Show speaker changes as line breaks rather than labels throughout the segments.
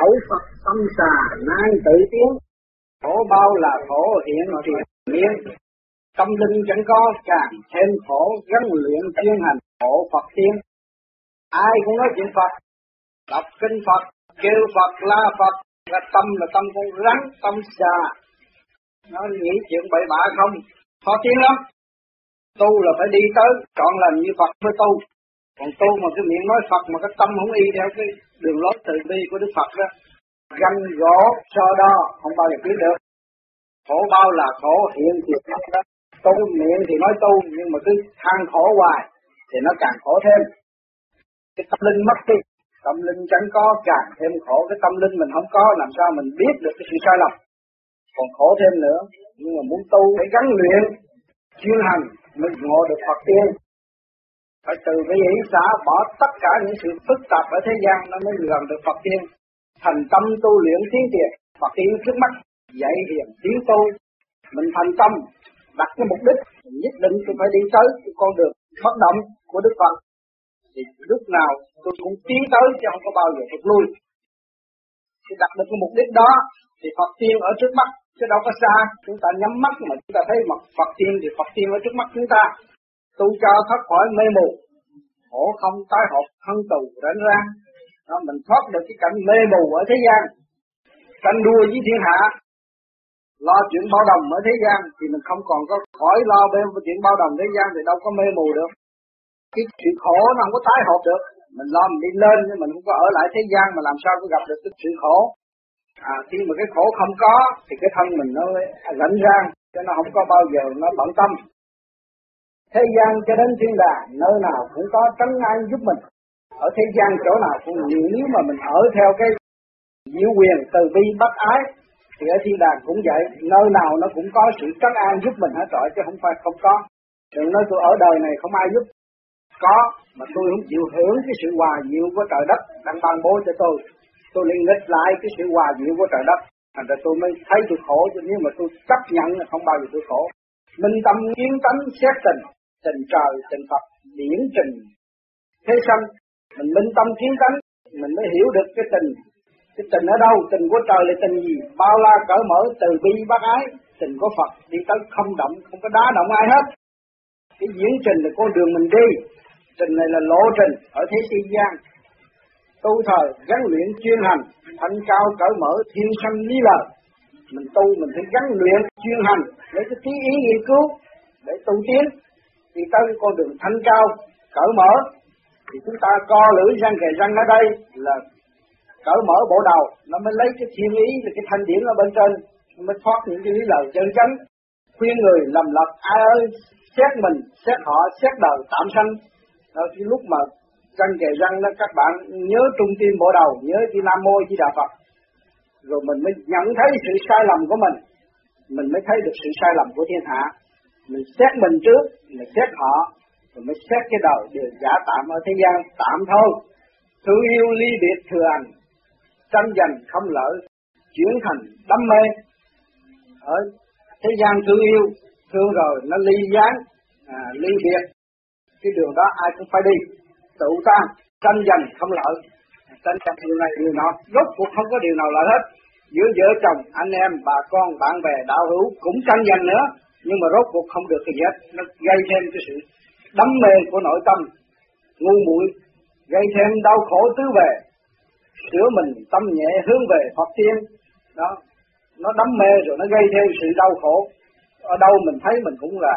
khẩu Phật tâm xà nan tự tiến. Khổ bao là khổ, hiện tiền miên. Tâm linh chẳng có, càng thêm khổ gắn luyện chuyên hành, khổ Phật tiên. Ai cũng nói chuyện Phật, đọc kinh Phật, kêu Phật, la Phật, là tâm là tâm con rắn, tâm xà. Nó nghĩ chuyện bậy bạ không? Khó tiếng lắm. Tu là phải đi tới, chọn làm như Phật mới tu còn tu mà cái miệng nói Phật mà cái tâm không y theo cái đường lối từ bi của Đức Phật đó, ganh gỗ, so đo, không bao giờ biết được. Khổ bao là khổ, hiện thì đó. Tu miệng thì nói tu, nhưng mà cứ than khổ hoài thì nó càng khổ thêm. Cái tâm linh mất đi, tâm linh chẳng có, càng thêm khổ. Cái tâm linh mình không có, làm sao mình biết được cái sự sai lầm? Còn khổ thêm nữa, nhưng mà muốn tu phải gắn luyện chuyên hành mới ngộ được Phật tiên phải từ cái ý xã bỏ tất cả những sự phức tạp ở thế gian nó mới gần được Phật tiên. Thành tâm tu luyện tiến tiền Phật tiên trước mắt dạy hiền tiến tu mình thành tâm, đặt cái mục đích nhất định tôi phải đi tới cái con đường bất động của Đức Phật. Thì lúc nào tôi cũng tiến tới chứ không có bao giờ tôi lui. Thì đặt được cái mục đích đó, thì Phật tiên ở trước mắt, chứ đâu có xa. Chúng ta nhắm mắt mà chúng ta thấy mặt Phật tiên thì Phật tiên ở trước mắt chúng ta tu cho thoát khỏi mê mù khổ không tái hộp thân tù rảnh ra đó, mình thoát được cái cảnh mê mù ở thế gian. Tranh đua với thiên hạ lo chuyện bao đồng ở thế gian thì mình không còn có khỏi lo bên chuyện bao đồng thế gian thì đâu có mê mù được. Cái chuyện khổ nó không có tái hợp được. Mình lo mình đi lên nhưng mình không có ở lại thế gian mà làm sao có gặp được cái sự khổ? À khi mà cái khổ không có thì cái thân mình nó rảnh rang cho nó không có bao giờ nó bận tâm thế gian cho đến thiên đàng, nơi nào cũng có trấn an giúp mình. Ở thế gian chỗ nào cũng nếu mà mình ở theo cái diệu quyền từ bi bất ái, thì ở thiên đàng cũng vậy. Nơi nào nó cũng có sự trấn an giúp mình hết rồi, chứ không phải không có. Đừng nói tôi ở đời này không ai giúp. Có, mà tôi không chịu hưởng cái sự hòa diệu của trời đất. Đang ban bố cho tôi tôi liên nghịch lại cái sự hòa diệu của trời đất. Thành ra tôi mới thấy tôi khổ, chứ nếu mà tôi chấp nhận là không bao giờ tôi khổ. Minh tâm kiến tánh, xét tình tình trời, tình Phật, điển trình. Thế xong, mình minh tâm kiến tánh, mình mới hiểu được cái tình. Cái tình ở đâu, tình của trời là tình gì? Bao la cởi mở, từ bi bác ái, tình của Phật đi tới không động, không có đá động ai hết. Cái diễn trình là con đường mình đi. Trình này là lộ trình ở thế gian. Tu thời, gắn luyện chuyên hành, thanh cao cởi mở, thiên sanh lý lời mình tu, mình phải gắn luyện chuyên hành, lấy cái trí ý nghiên cứu để tu tiến thì tới con đường thanh cao cởi mở, thì chúng ta co lưỡi răng kề răng ở đây là cởi mở bộ đầu. Nó mới lấy cái thiên ý là cái thanh điển ở bên trên, nó mới thoát những cái lý lời chân chánh. Khuyên người lầm lập ai ơi, xét mình, xét họ, xét đời, tạm sanh. Đó cái lúc mà răng kề răng đó, các bạn nhớ trung tim bộ đầu, nhớ chi nam mô chi đà phật. Rồi mình mới nhận thấy sự sai lầm của mình. Mình mới thấy được sự sai lầm của thiên hạ mình xét mình trước mình xét họ rồi mới xét cái đầu đều giả tạm ở thế gian tạm thôi. Thương yêu ly biệt thừa hành tranh giành không lợi chuyển thành đam mê. Ở thế gian thương yêu thương rồi nó ly gián à, ly biệt. Cái đường đó ai cũng phải đi. Tự tan tranh giành không lợi tranh giành điều này điều nọ. Rốt cuộc không có điều nào lợi hết. Giữa vợ chồng anh em bà con bạn bè đạo hữu cũng tranh giành nữa nhưng mà rốt cuộc không được cái gì hết nó gây thêm cái sự đắm mê của nội tâm, ngu muội, gây thêm đau khổ tứ về sửa mình tâm nhẹ hướng về Phật tiên. Đó, nó đắm mê rồi nó gây thêm sự đau khổ. Ở đâu mình thấy mình cũng là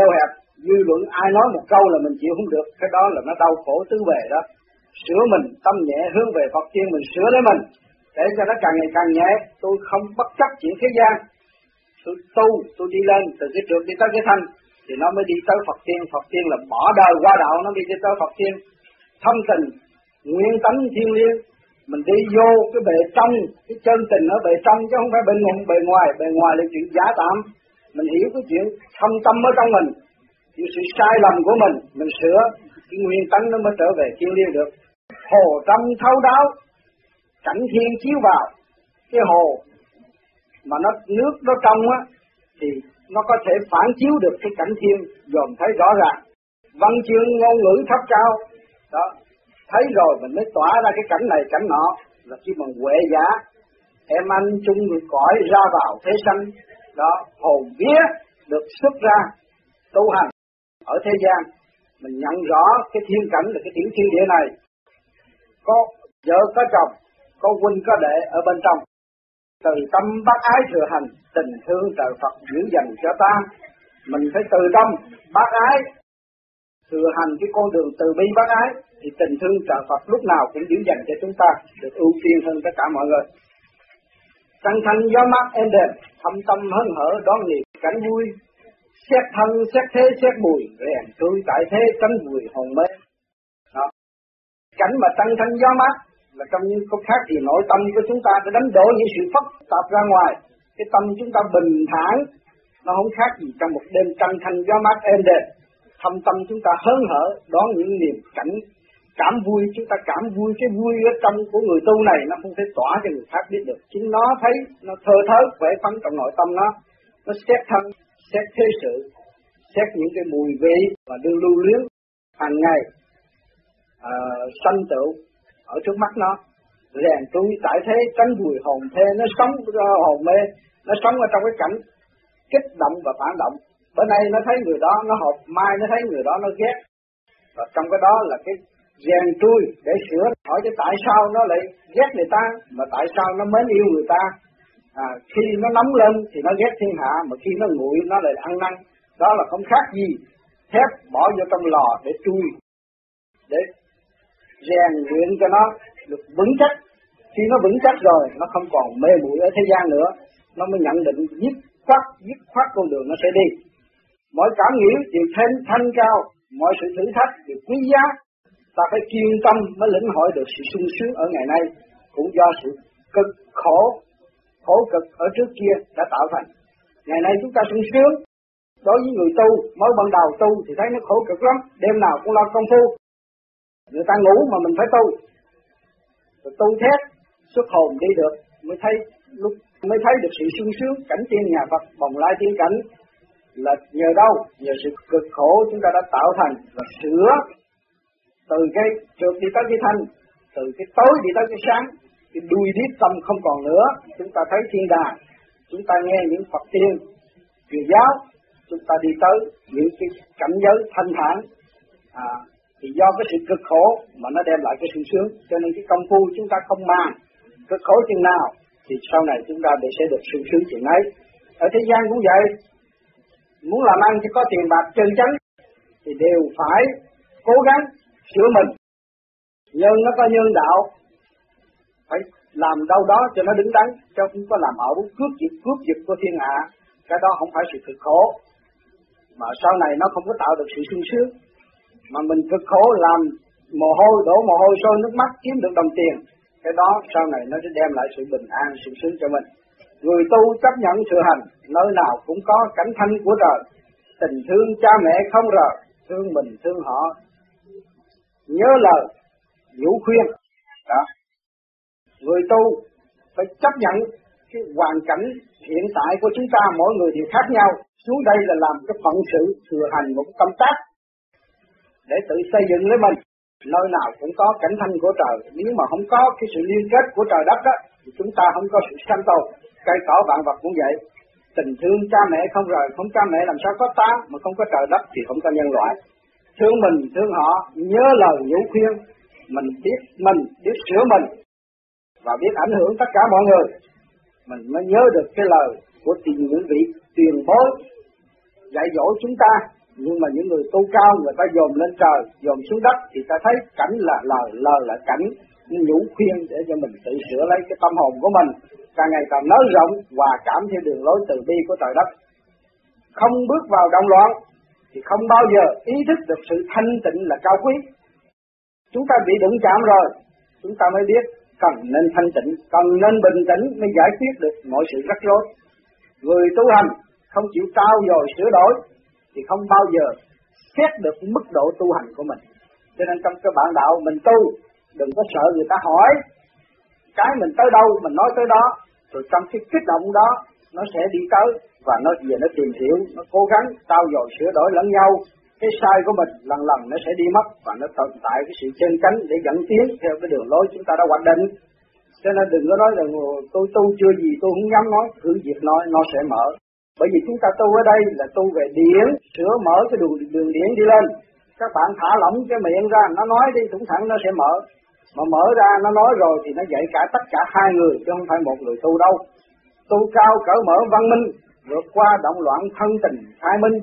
eo hẹp, dư luận, ai nói một câu là mình chịu không được. Cái đó là nó đau khổ tứ về đó. Sửa mình tâm nhẹ hướng về Phật tiên, mình sửa lấy mình, để cho nó càng ngày càng nhẹ. Tôi không bất chấp chuyện thế gian tôi tu, tôi đi lên, từ cái trượt đi tới cái thanh, thì nó mới đi tới Phật tiên Phật tiên là bỏ đời qua đạo, nó đi tới Phật tiên thâm tình, nguyên tánh thiên liêng, mình đi vô cái bề trong, cái chân tình ở bề trong, chứ không phải bên ngoài, bề ngoài bề ngoài là chuyện giả tạm. Mình hiểu cái chuyện thâm tâm ở trong mình những sự sai lầm của mình mình sửa, cái nguyên tánh nó mới trở về thiên liêng được. Hồ tâm thấu đáo, cảnh thiên chiếu vào, cái hồ mà nó, nước nó trong á, thì nó có thể phản chiếu được cái cảnh thiên dòm thấy rõ ràng. Văn chương ngôn ngữ thấp cao, đó, thấy rồi mình mới tỏa ra cái cảnh này, cảnh nọ, là khi bằng huệ giả, em anh chung người cõi ra vào thế sanh, đó, hồn vía được xuất ra, tu hành ở thế gian. Mình nhận rõ cái thiên cảnh là cái tiểu thiên địa này. Có vợ có chồng, có huynh có đệ ở bên trong từ tâm bác ái thừa hành tình thương trời Phật giữ dành cho ta mình phải từ tâm bác ái thừa hành cái con đường từ bi bác ái thì tình thương trời Phật lúc nào cũng giữ dành cho chúng ta được ưu tiên hơn tất cả mọi người tăng thanh gió mát êm đềm, thâm tâm hân hở đón niềm cảnh vui, xét thân, xét thế, xét mùi, rèn tươi tại thế tránh mùi hồn mê. Đó. Cảnh mà tăng thanh gió mát là trong những có khác gì nội tâm của chúng ta để đánh đổ những sự phức tạp ra ngoài. Cái tâm chúng ta bình thản, nó không khác gì trong một đêm trăng thanh gió mát êm đềm. Thâm tâm chúng ta hớn hở đón những niềm cảnh cảm vui chúng ta cảm vui cái vui ở trong của người tu này nó không thể tỏa cho người khác biết được chính nó thấy nó thơ thớt khỏe phấn trong nội tâm nó nó xét thân xét thế sự xét những cái mùi vị và đương lưu luyến hàng ngày à, sanh tựu ở trước mắt nó. Rèn tu tại thế tránh vùi hồn thê nó sống hồn mê nó sống ở trong cái cảnh kích động và phản động. Bữa nay nó thấy người đó nó hợp mai nó thấy người đó nó ghét. Và trong cái đó là cái rèn trui để sửa hỏi cho tại sao nó lại ghét người ta mà tại sao nó mến yêu người ta. À, khi nó nóng lên thì nó ghét thiên hạ mà khi nó nguội nó lại ăn năn. Đó là không khác gì thép bỏ vô trong lò để chui để rèn luyện cho nó được vững chắc. Khi nó vững chắc rồi, nó không còn mê muội ở thế gian nữa, nó mới nhận định dứt khoát dứt khoát con đường nó sẽ đi. Mọi cảm nghĩ đều thanh thanh cao, mọi sự thử thách đều quý giá. Ta phải kiên tâm mới lĩnh hội được sự sung sướng ở ngày nay, cũng do sự cực khổ khổ cực ở trước kia đã tạo thành. Ngày nay chúng ta sung sướng. Đối với người tu, mới ban đầu tu thì thấy nó khổ cực lắm. Đêm nào cũng lo công phu người ta ngủ mà mình phải tu. Rồi tu thét xuất hồn đi được mới thấy lúc mới thấy được sự sung sướng cảnh tiên nhà Phật bồng lai tiên cảnh. Là nhờ đâu? Nhờ sự cực khổ chúng ta đã tạo thành và sửa từ cái trượt đi tới cái thanh từ cái tối đi tới cái sáng cái đuôi điếc tâm không còn nữa. Chúng ta thấy thiên đàng chúng ta nghe những Phật tiên truyền giáo chúng ta đi tới những cái cảnh giới thanh thản. À, thì do cái sự cực khổ mà nó đem lại cái sự sướng. Cho nên cái công phu chúng ta không mang cực khổ chừng nào, thì sau này chúng ta để sẽ được sự sướng chừng ấy. Ở thế gian cũng vậy. Muốn làm ăn thì có tiền bạc chân chánh, thì đều phải cố gắng sửa mình. Nhân nó có nhân đạo, phải làm đâu đó cho nó đứng đắn cho không có làm ẩu, cướp giật cướp giật của thiên hạ. Cái đó không phải sự cực khổ. Mà sau này nó không có tạo được sự sung sướng mà mình cực khổ làm mồ hôi, đổ mồ hôi sôi nước mắt kiếm được đồng tiền. Cái đó sau này nó sẽ đem lại sự bình an, sự sướng cho mình. Người tu chấp nhận sự hành, nơi nào cũng có cảnh thanh của trời. Tình thương cha mẹ không rời, thương mình, thương họ. Nhớ lời, nhủ khuyên. Đó. Người tu phải chấp nhận cái hoàn cảnh hiện tại của chúng ta, mỗi người đều khác nhau. Xuống đây là làm cái phận sự thừa hành một công tác để tự xây dựng lấy mình. Nơi nào cũng có cảnh thanh của trời. Nếu mà không có cái sự liên kết của trời đất đó thì chúng ta không có sự sanh tồn. Cây cỏ, vạn vật cũng vậy. Tình thương cha mẹ không rời, không cha mẹ làm sao có ta mà không có trời đất thì không có nhân loại. Thương mình, thương họ, nhớ lời nhũ khuyên. Mình biết mình, biết sửa mình. Và biết ảnh hưởng tất cả mọi người. Mình mới nhớ được cái lời của tiền những vị tiền bối dạy dỗ chúng ta nhưng mà những người tu cao người ta dồn lên trời dồn xuống đất thì ta thấy cảnh là lời lời là cảnh nhủ khuyên để cho mình tự sửa lấy cái tâm hồn của mình càng ngày càng nới rộng và cảm theo đường lối từ bi của trời đất không bước vào động loạn thì không bao giờ ý thức được sự thanh tịnh là cao quý. Chúng ta bị đụng chạm rồi, chúng ta mới biết cần nên thanh tịnh, cần nên bình tĩnh mới giải quyết được mọi sự rắc rối. Người tu hành không chịu trao dồi sửa đổi thì không bao giờ xét được mức độ tu hành của mình. Cho nên trong cái bản đạo mình tu, đừng có sợ người ta hỏi cái mình tới đâu mình nói tới đó, rồi trong cái kích động đó nó sẽ đi tới và nó về nó tìm hiểu nó cố gắng trao dồi sửa đổi lẫn nhau. Cái sai của mình lần lần nó sẽ đi mất và nó tồn tại cái sự chân cánh để dẫn tiến theo cái đường lối chúng ta đã hoạch định. Cho nên đừng có nói là tôi tu chưa gì tôi không dám nói thử việc nói nó sẽ mở bởi vì chúng ta tu ở đây là tu về điển, sửa mở cái đường đường điển đi lên. Các bạn thả lỏng cái miệng ra, nó nói đi thủng thẳng nó sẽ mở. Mà mở ra, nó nói rồi thì nó dạy cả tất cả hai người, chứ không phải một người tu đâu. Tu cao cỡ mở văn minh, vượt qua động loạn thân tình khai minh.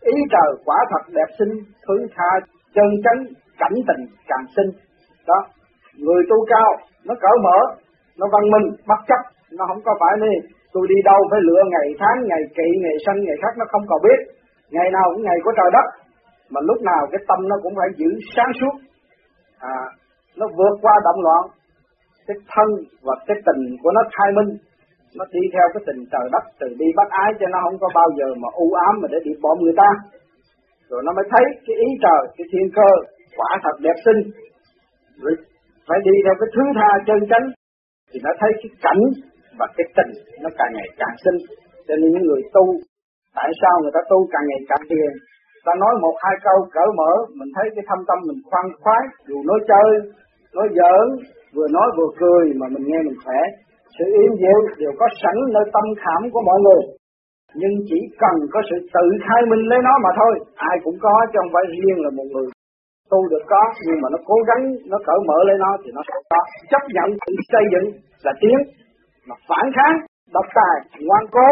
Ý trời quả thật đẹp xinh, thứ tha chân chánh, cảnh tình càng sinh đó, người tu cao, nó cỡ mở, nó văn minh, bất chấp, nó không có phải đi tôi đi đâu phải lựa ngày tháng, ngày kỵ, ngày sanh, ngày khác nó không còn biết. Ngày nào cũng ngày của trời đất. Mà lúc nào cái tâm nó cũng phải giữ sáng suốt. À nó vượt qua động loạn. Cái thân và cái tình của nó khai minh. Nó đi theo cái tình trời đất, từ đi bắt ái cho nó không có bao giờ mà u ám mà để bị bom người ta. Rồi nó mới thấy cái ý trời, cái thiên cơ, quả thật đẹp xinh. Rồi phải đi theo cái thứ tha chân chánh. Thì nó thấy cái cảnh và cái tình nó càng ngày càng xinh. Cho nên những người tu, tại sao người ta tu càng ngày càng hiền? Ta nói một hai câu cởi mở, mình thấy cái thâm tâm mình khoan khoái, dù nói chơi, nói giỡn, vừa nói vừa cười mà mình nghe mình khỏe. Sự yên dịu đều có sẵn nơi tâm khảm của mọi người. Nhưng chỉ cần có sự tự khai minh lấy nó mà thôi, ai cũng có, chứ không phải riêng là một người tu được có. Nhưng mà nó cố gắng, nó cởi mở lấy nó thì nó sẽ có. Chấp nhận tự xây dựng là tiến mà phản kháng độc tài ngoan cố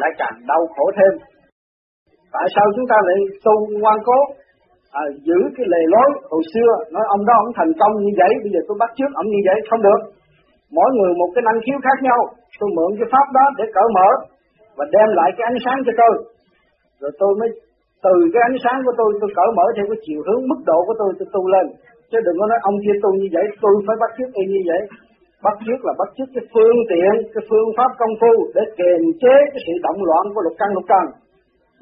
lại càng đau khổ thêm. Tại sao chúng ta lại tu ngoan cố? À, giữ cái lề lối hồi xưa nói ông đó ông thành công như vậy bây giờ tôi bắt trước ông như vậy không được. Mỗi người một cái năng khiếu khác nhau tôi mượn cái pháp đó để cởi mở và đem lại cái ánh sáng cho tôi. Rồi tôi mới từ cái ánh sáng của tôi tôi cởi mở theo cái chiều hướng mức độ của tôi tôi tu lên. Chứ đừng có nói ông kia tu như vậy tôi phải bắt chước y như vậy bắt trước là bắt trước cái phương tiện, cái phương pháp công phu để kiềm chế cái sự động loạn của lục căn lục trần.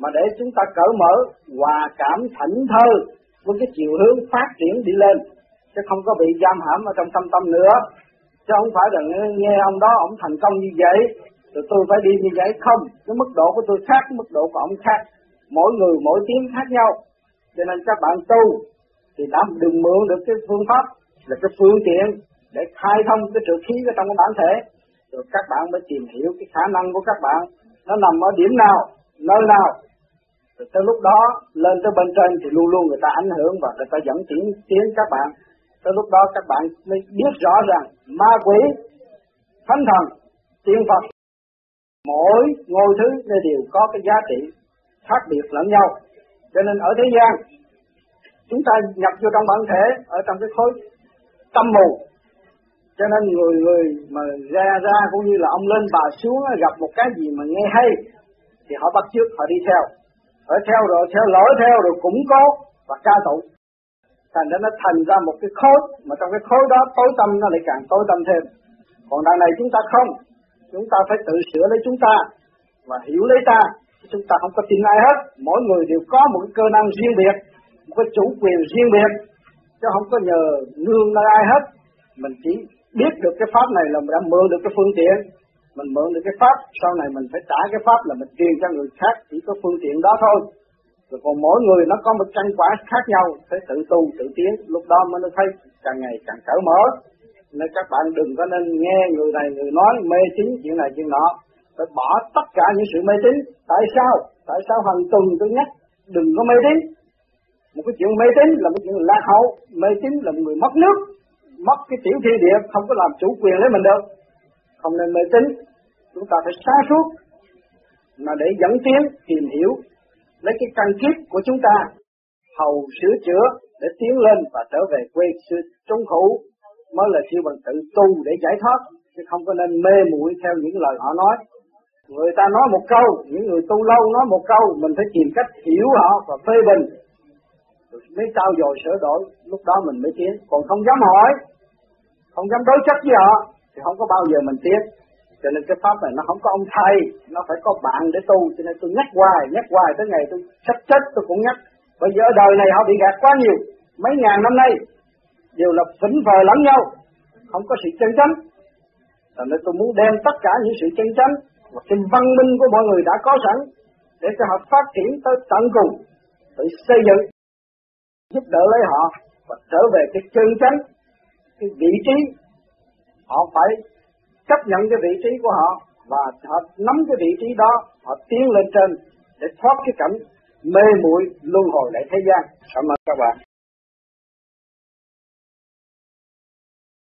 Mà để chúng ta cởi mở, hòa cảm thảnh thơ với cái chiều hướng phát triển đi lên. Chứ không có bị giam hãm ở trong tâm tâm nữa. Chứ không phải là nghe ông đó, ông thành công như vậy, rồi tôi phải đi như vậy không? Cái mức độ của tôi khác mức độ của ông khác. Mỗi người mỗi tiếng khác nhau. Cho nên các bạn tu thì đã đừng mượn được cái phương pháp, là cái phương tiện để khai thông cái trượt khí ở trong cái bản thể. Rồi các bạn mới tìm hiểu cái khả năng của các bạn. Nó nằm ở điểm nào, nơi nào. Rồi tới lúc đó, lên tới bên trên thì luôn luôn người ta ảnh hưởng và người ta dẫn tiến tiến các bạn. Tới lúc đó các bạn mới biết rõ rằng ma quỷ, thánh thần, tiên phật. Mỗi ngôi thứ này đều có cái giá trị khác biệt lẫn nhau. Cho nên ở thế gian, chúng ta nhập vô trong bản thể, ở trong cái khối tâm mù cho nên người người mà ra ra cũng như là ông lên bà xuống gặp một cái gì mà nghe hay, thì họ bắt trước họ đi theo. Ở theo rồi, theo lỗi theo rồi cũng có và ca tụng. Thành ra nó thành ra một cái khối, mà trong cái khối đó tối tâm nó lại càng tối tâm thêm. Còn đằng này chúng ta không. Chúng ta phải tự sửa lấy chúng ta và hiểu lấy ta. Chúng ta không có tin ai hết. Mỗi người đều có một cái cơ năng riêng biệt, một cái chủ quyền riêng biệt. Chứ không có nhờ nương nơi ai hết. Mình chỉ biết được cái pháp này là mình đã mượn được cái phương tiện. Mình mượn được cái pháp, sau này mình phải trả cái pháp là mình truyền cho người khác, chỉ có phương tiện đó thôi. Rồi còn mỗi người nó có một căn quả khác nhau, phải tự tu, tự tiến. Lúc đó mới nó thấy càng ngày càng cởi mở. Nên các bạn đừng có nên nghe người này người nói mê tín, chuyện này chuyện nọ. Phải bỏ tất cả những sự mê tín. Tại sao? Tại sao hàng tuần tôi nhắc đừng có mê tín? Một cái chuyện mê tín là một chuyện lạc hậu. Mê tín là một người mất nước mất cái tiểu thiên địa, không có làm chủ quyền lấy mình được không nên mê tín. Chúng ta phải sáng suốt. Mà để dẫn tiến, tìm hiểu, lấy cái căn kiếp của chúng ta, hầu sửa chữa để tiến lên và trở về quê sư trung hữu mới là siêu bằng tự tu để giải thoát, chứ không có nên mê muội theo những lời họ nói. Người ta nói một câu, những người tu lâu nói một câu, mình phải tìm cách hiểu họ và phê bình mới trao dồi sửa đổi, lúc đó mình mới tiến. Còn không dám hỏi, không dám đối chất với họ, thì không có bao giờ mình tiến. Cho nên cái pháp này nó không có ông thầy, nó phải có bạn để tu. Cho nên tôi nhắc hoài nhắc hoài tới ngày tôi sắp chết, tôi cũng nhắc. Bây giờ đời này họ bị gạt quá nhiều. Mấy ngàn năm nay, đều là phỉnh phờ lẫn nhau. Không có sự chân chánh. Cho nên tôi muốn đem tất cả những sự chân chánh và cái văn minh của mọi người đã có sẵn, để cho họ phát triển tới tận cùng, tự xây dựng giúp đỡ lấy họ và trở về cái chân chánh, cái vị trí. Họ phải chấp nhận cái vị trí của họ và họ nắm cái vị trí đó, họ tiến lên trên để thoát cái cảnh mê muội luân hồi lại thế gian. Cảm ơn các bạn.